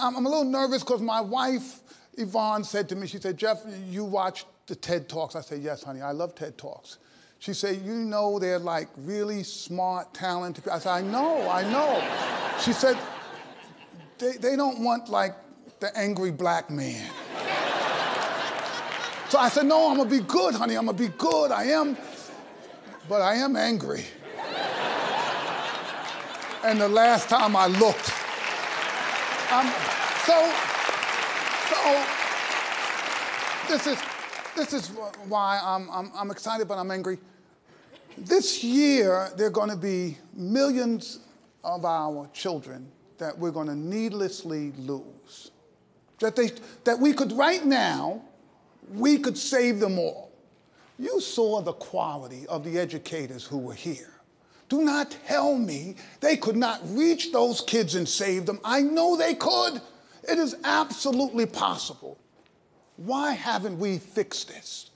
I, am a little nervous because my wife, Yvonne, said to me, she said, Jeff, you watch the TED Talks. I said, yes, honey, I love TED Talks. She said, you know they're like really smart, talented people. I said, I know, I know. she said, they, they don't want like the angry black man. so I said, no, I'm gonna be good, honey, I'm gonna be good, I am, but I am angry. and the last time I looked, um, so, so, this is, this is why I'm, I'm, I'm excited, but I'm angry. This year, there are going to be millions of our children that we're going to needlessly lose. That, they, that we could, right now, we could save them all. You saw the quality of the educators who were here. Do not tell me they could not reach those kids and save them. I know they could. It is absolutely possible. Why haven't we fixed this?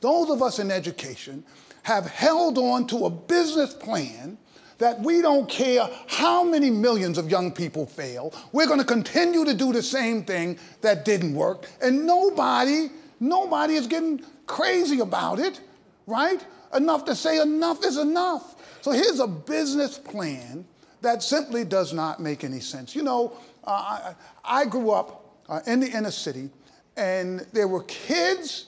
Those of us in education have held on to a business plan that we don't care how many millions of young people fail. We're going to continue to do the same thing that didn't work. And nobody, nobody is getting crazy about it, right? Enough to say enough is enough. So here's a business plan that simply does not make any sense. You know, uh, I, I, grew up uh, in the inner city, and there were kids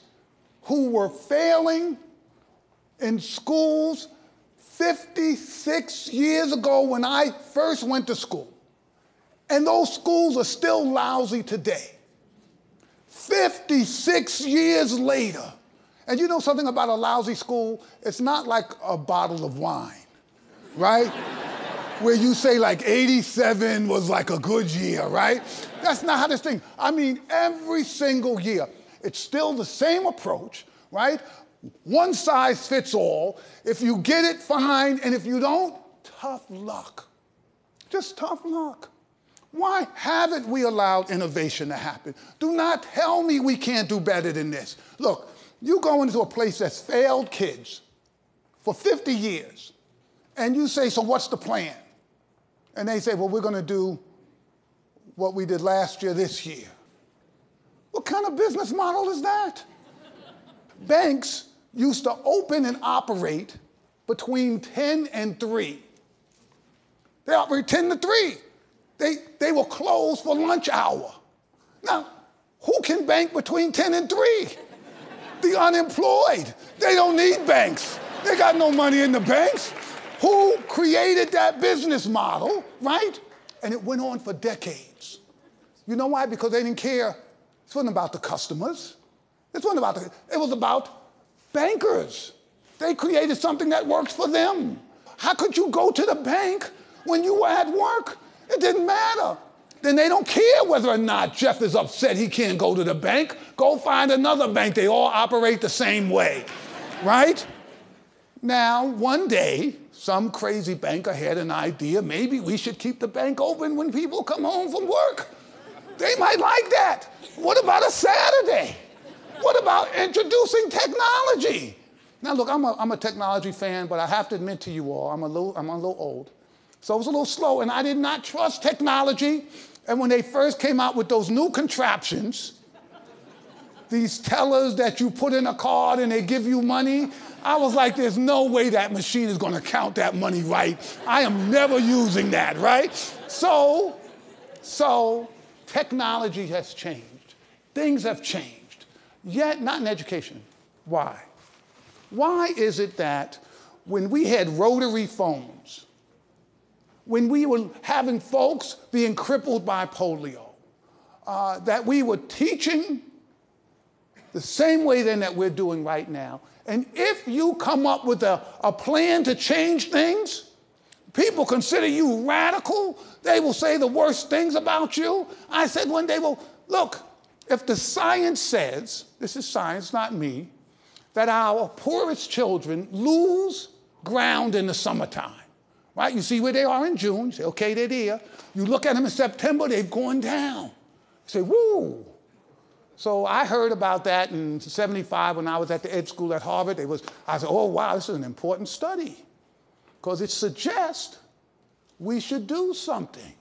who were failing in schools 56 years ago when I first went to school. And those schools are still lousy today. 56 years later. And you know something about a lousy school? It's not like a bottle of wine, right? Where you say like 87 was like a good year, right? That's not how this thing. I mean, every single year, it's still the same approach, right? One size fits all. If you get it, fine. And if you don't, tough luck. Just tough luck. Why haven't we allowed innovation to happen? Do not tell me we can't do better than this. Look, you go into a place that's failed kids for 50 years, and you say, So what's the plan? And they say, Well, we're going to do what we did last year this year. What kind of business model is that? Banks used to open and operate between 10 and 3. They operate 10 to 3. They, they will close for lunch hour. Now, who can bank between 10 and 3? The unemployed. They don't need banks. They got no money in the banks. Who created that business model, right? And it went on for decades. You know why? Because they didn't care. It wasn't about the customers. It wasn't about the, it was about Bankers, they created something that works for them. How could you go to the bank when you were at work? It didn't matter. Then they don't care whether or not Jeff is upset he can't go to the bank. Go find another bank. They all operate the same way, right? Now, one day, some crazy banker had an idea maybe we should keep the bank open when people come home from work. They might like that. What about a Saturday? What about introducing technology? Now, look, I'm a, I'm a technology fan, but I have to admit to you all, I'm a, little, I'm a little old. So it was a little slow, and I did not trust technology. And when they first came out with those new contraptions, these tellers that you put in a card and they give you money, I was like, there's no way that machine is gonna count that money right. I am never using that, right? So, so technology has changed. Things have changed. Yet, not in education. Why? Why is it that when we had rotary phones, when we were having folks being crippled by polio, uh, that we were teaching the same way then that we're doing right now. And if you come up with a, a plan to change things, people consider you radical. They will say the worst things about you. I said one day, well, look, if the science says, this is science, not me, that our poorest children lose ground in the summertime, right? You see where they are in June, you say, okay, they're there. You look at them in September, they've gone down. You say, woo. So I heard about that in 75 when I was at the ed school at Harvard. It was, I said, oh, wow, this is an important study because it suggests we should do something.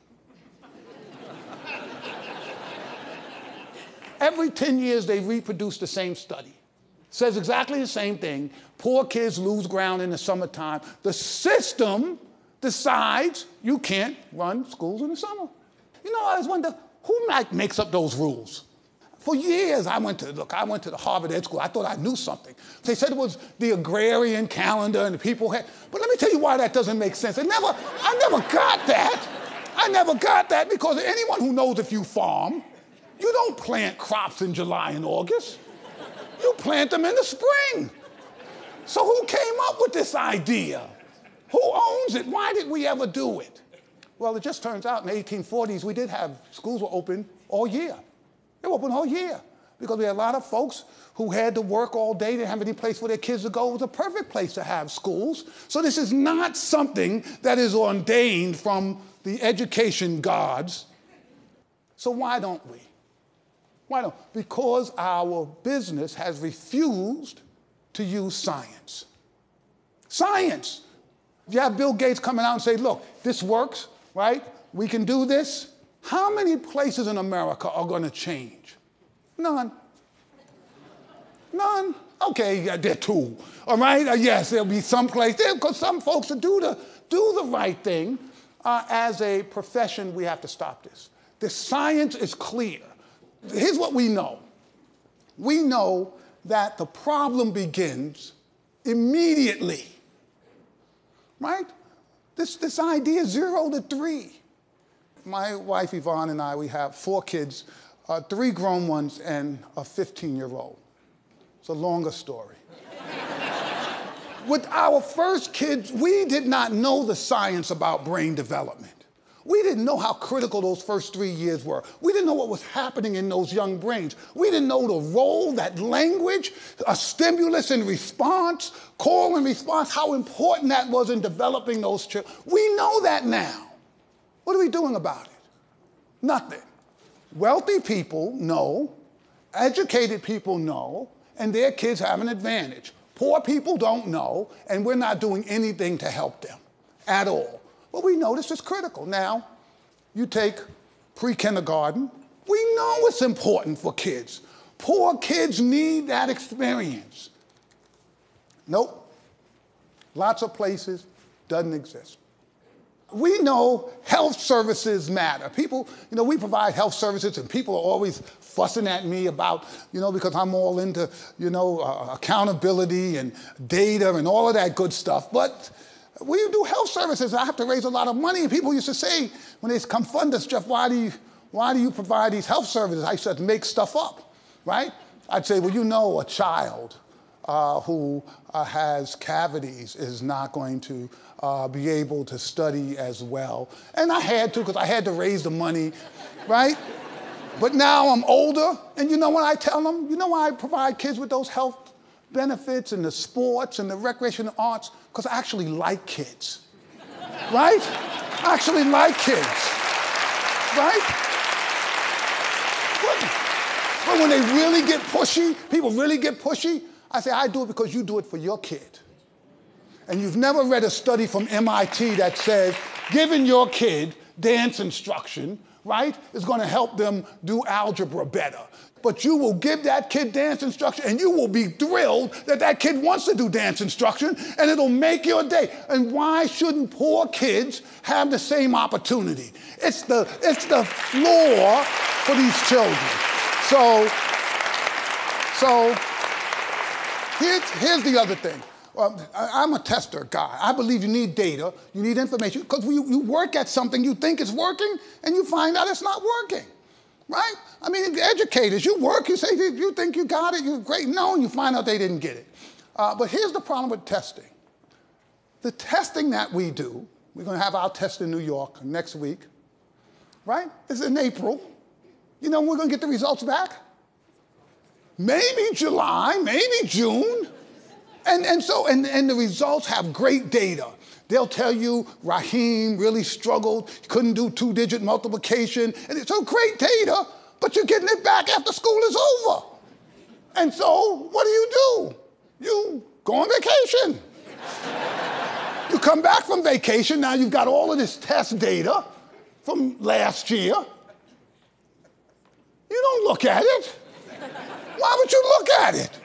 Every 10 years, they reproduce the same study. Says exactly the same thing. Poor kids lose ground in the summertime. The system decides you can't run schools in the summer. You know, I always wonder who like makes up those rules? For years, I went to, look, I went to the Harvard Ed School. I thought I knew something. They said it was the agrarian calendar and the people had, but let me tell you why that doesn't make sense. I never, I never got that. I never got that because anyone who knows if you farm, you don't plant crops in July and August. You plant them in the spring. So who came up with this idea? Who owns it? Why did we ever do it? Well, it just turns out in the 1840s we did have schools were open all year. They were open all year because we had a lot of folks who had to work all day, didn't have any place for their kids to go. It was a perfect place to have schools. So this is not something that is ordained from the education gods. So why don't we? Why don't? Because our business has refused to use science. Science. You have Bill Gates coming out and say, look, this works, right? We can do this. How many places in America are going to change? None. None. Okay, yeah, there are two. All right? Uh, yes, there'll be some place there because some folks will do the, do the right thing. Uh, as a profession, we have to stop this. The science is clear. Here's what we know we know that the problem begins immediately, right? This, this idea zero to three. My wife Yvonne and I, we have four kids, uh, three grown ones and a 15 year old. It's a longer story. With our first kids, we did not know the science about brain development. We didn't know how critical those first three years were. We didn't know what was happening in those young brains. We didn't know the role that language, a stimulus and response, call and response, how important that was in developing those children. We know that now. What are we doing about it? Nothing. Wealthy people know, educated people know, and their kids have an advantage. Poor people don't know, and we're not doing anything to help them at all. Well, we know this is critical. Now, you take pre kindergarten, we know it's important for kids. Poor kids need that experience. Nope. Lots of places, doesn't exist. We know health services matter. People, you know, we provide health services, and people are always fussing at me about, you know, because I'm all into, you know, uh, accountability and data and all of that good stuff. But we do health services. I have to raise a lot of money. People used to say, when they come fund us, Jeff, why do you, why do you provide these health services? I said, make stuff up, right? I'd say, well, you know, a child uh, who uh, has cavities is not going to uh, be able to study as well. And I had to because I had to raise the money, right? But now I'm older, and you know what I tell them? You know why I provide kids with those health benefits and the sports and the recreation and arts because I actually like kids. right? I actually like kids. Right? But, when they really get pushy, people really get pushy, I say, I do it because you do it for your kid. And you've never read a study from MIT that says giving your kid dance instruction, right, is going to help them do algebra better but you will give that kid dance instruction and you will be thrilled that that kid wants to do dance instruction and it'll make your day. And why shouldn't poor kids have the same opportunity? It's the, it's the floor for these children. So, so here's, here's the other thing. I'm a tester guy. I believe you need data, you need information, because you, you work at something you think is working and you find out it's not working right? I mean, educators, you work, you say you think you got it, you're great. No, and you find out they didn't get it. Uh, but here's the problem with testing. The testing that we do, we're going to have our test in New York next week, right? It's in April. You know we're going to get the results back? Maybe July, maybe June. And, and so, and, and the results have great data. They'll tell you Raheem really struggled, couldn't do two digit multiplication. And it's so great data, but you're getting it back after school is over. And so, what do you do? You go on vacation. you come back from vacation, now you've got all of this test data from last year. You don't look at it. Why would you look at it?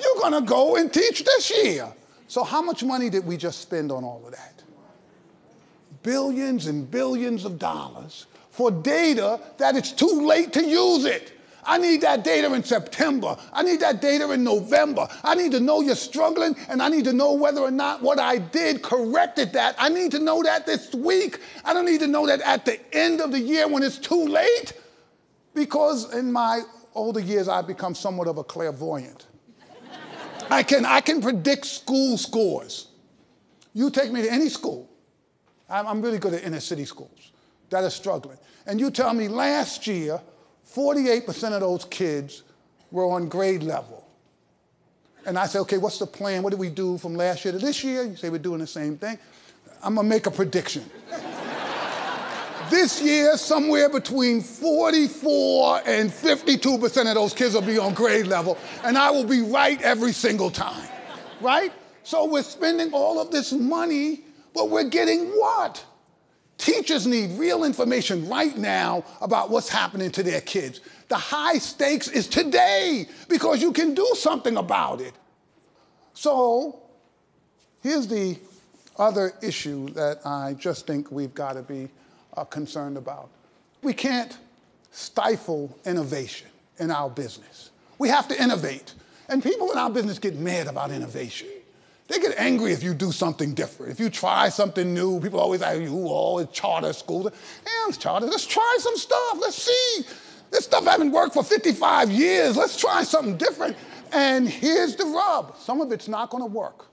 You're going to go and teach this year. So, how much money did we just spend on all of that? Billions and billions of dollars for data that it's too late to use it. I need that data in September. I need that data in November. I need to know you're struggling, and I need to know whether or not what I did corrected that. I need to know that this week. I don't need to know that at the end of the year when it's too late, because in my older years, I've become somewhat of a clairvoyant. I can, I can predict school scores. You take me to any school, I'm, I'm really good at inner city schools that are struggling, and you tell me last year, 48% of those kids were on grade level. And I say, okay, what's the plan? What did we do from last year to this year? You say we're doing the same thing. I'm gonna make a prediction. This year, somewhere between 44 and 52% of those kids will be on grade level, and I will be right every single time, right? So we're spending all of this money, but we're getting what? Teachers need real information right now about what's happening to their kids. The high stakes is today because you can do something about it. So here's the other issue that I just think we've got to be uh, concerned about. We can't stifle innovation in our business. We have to innovate. And people in our business get mad about innovation. They get angry if you do something different. If you try something new, people always say, you all in charter schools. Yeah, it's charter. Let's try some stuff. Let's see. This stuff hasn't worked for 55 years. Let's try something different. And here's the rub. Some of it's not going to work.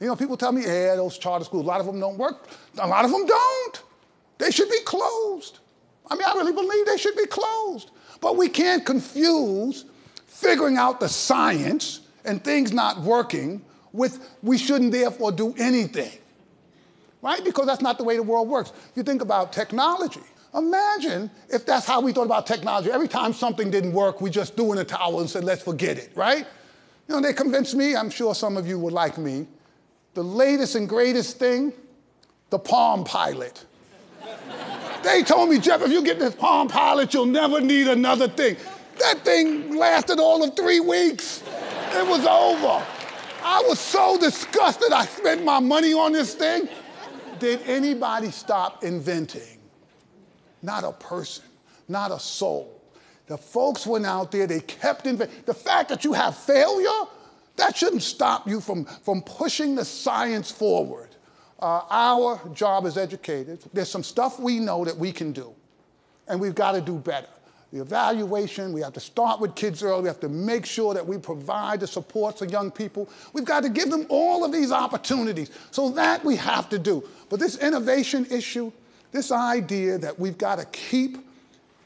You know, people tell me, yeah, those charter schools, a lot of them don't work. A lot of them don't. They should be closed. I mean, I really believe they should be closed. But we can't confuse figuring out the science and things not working with we shouldn't therefore do anything. Right? Because that's not the way the world works. You think about technology. Imagine if that's how we thought about technology. Every time something didn't work, we just threw in a towel and said, let's forget it, right? You know, they convinced me, I'm sure some of you would like me, the latest and greatest thing, the Palm Pilot. They told me, Jeff, if you get this Palm Pilot, you'll never need another thing. That thing lasted all of three weeks. It was over. I was so disgusted I spent my money on this thing. Did anybody stop inventing? Not a person, not a soul. The folks went out there, they kept inventing. The fact that you have failure, that shouldn't stop you from, from pushing the science forward. Uh, our job as educators, there's some stuff we know that we can do, and we've got to do better the evaluation. We have to start with kids early. We have to make sure that we provide the support for young people. We've got to give them all of these opportunities. So that we have to do. But this innovation issue, this idea that we've got to keep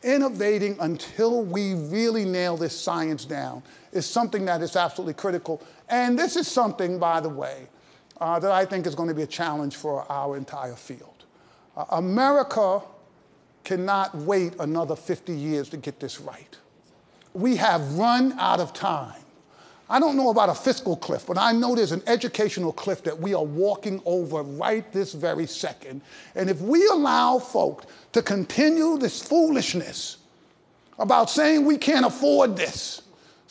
innovating until we really nail this science down is something that is absolutely critical. And this is something, by the way, uh, that I think is going to be a challenge for our entire field. Uh, America cannot wait another 50 years to get this right. We have run out of time. I don't know about a fiscal cliff, but I know there's an educational cliff that we are walking over right this very second. And if we allow folk to continue this foolishness about saying we can't afford this,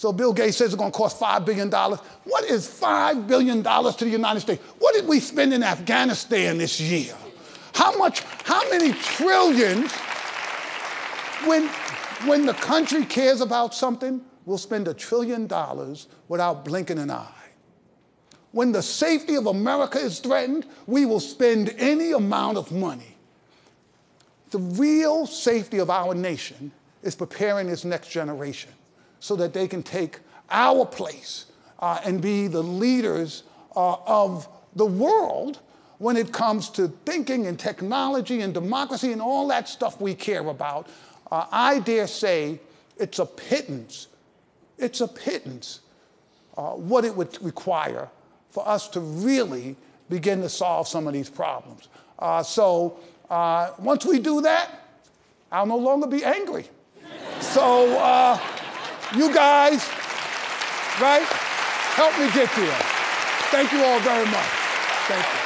so Bill Gates says it's going to cost $5 billion. What is $5 billion to the United States? What did we spend in Afghanistan this year? How much, how many trillions, when, when the country cares about something, we'll spend a trillion dollars without blinking an eye. When the safety of America is threatened, we will spend any amount of money. The real safety of our nation is preparing this next generation so that they can take our place uh, and be the leaders uh, of the world when it comes to thinking and technology and democracy and all that stuff we care about, uh, I dare say it's a pittance, it's a pittance uh, what it would require for us to really begin to solve some of these problems. Uh, so uh, once we do that, I'll no longer be angry. so you guys, right, help me get there. Thank you all very much. Thank you.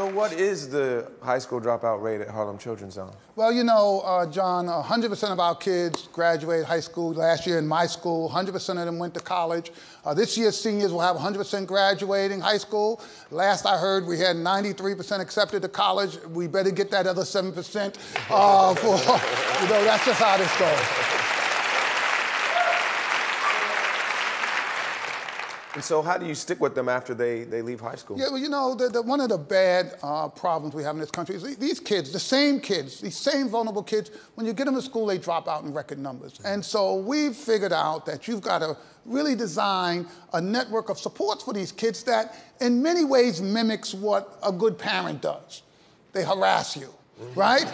So, what is the high school dropout rate at Harlem Children's Zone? Well, you know, uh, John, 100% of our kids graduated high school last year in my school. 100% of them went to college. Uh, this year, seniors will have 100% graduating high school. Last I heard, we had 93% accepted to college. We better get that other 7% uh, for, you know, that's just how this goes. And so, how do you stick with them after they, they leave high school? Yeah, well, you know, the, the, one of the bad uh, problems we have in this country is these kids, the same kids, these same vulnerable kids, when you get them to school, they drop out in record numbers. And so we've figured out that you've got to really design a network of supports for these kids that, in many ways, mimics what a good parent does. They harass you right?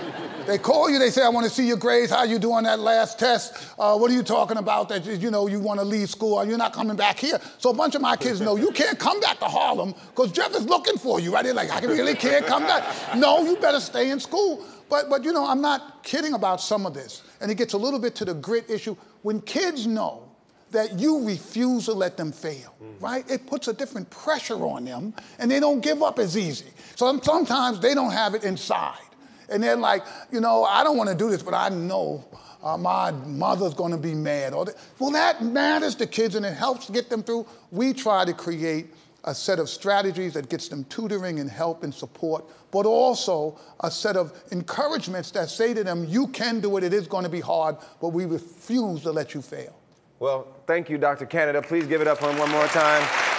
they call you, they say, I want to see your grades. How you doing that last test? Uh, what are you talking about that, you know, you want to leave school and you're not coming back here? So a bunch of my kids know you can't come back to Harlem because Jeff is looking for you, right? They're like, I really can't come back. No, you better stay in school. But, but, you know, I'm not kidding about some of this. And it gets a little bit to the grit issue. When kids know that you refuse to let them fail, mm. right? It puts a different pressure on them and they don't give up as easy. So sometimes they don't have it inside. And they're like, you know, I don't want to do this, but I know uh, my mother's going to be mad. Or well, that matters to kids and it helps get them through. We try to create a set of strategies that gets them tutoring and help and support, but also a set of encouragements that say to them, you can do it, it is going to be hard, but we refuse to let you fail. Well, thank you, Dr. Canada. Please give it up for him one more time.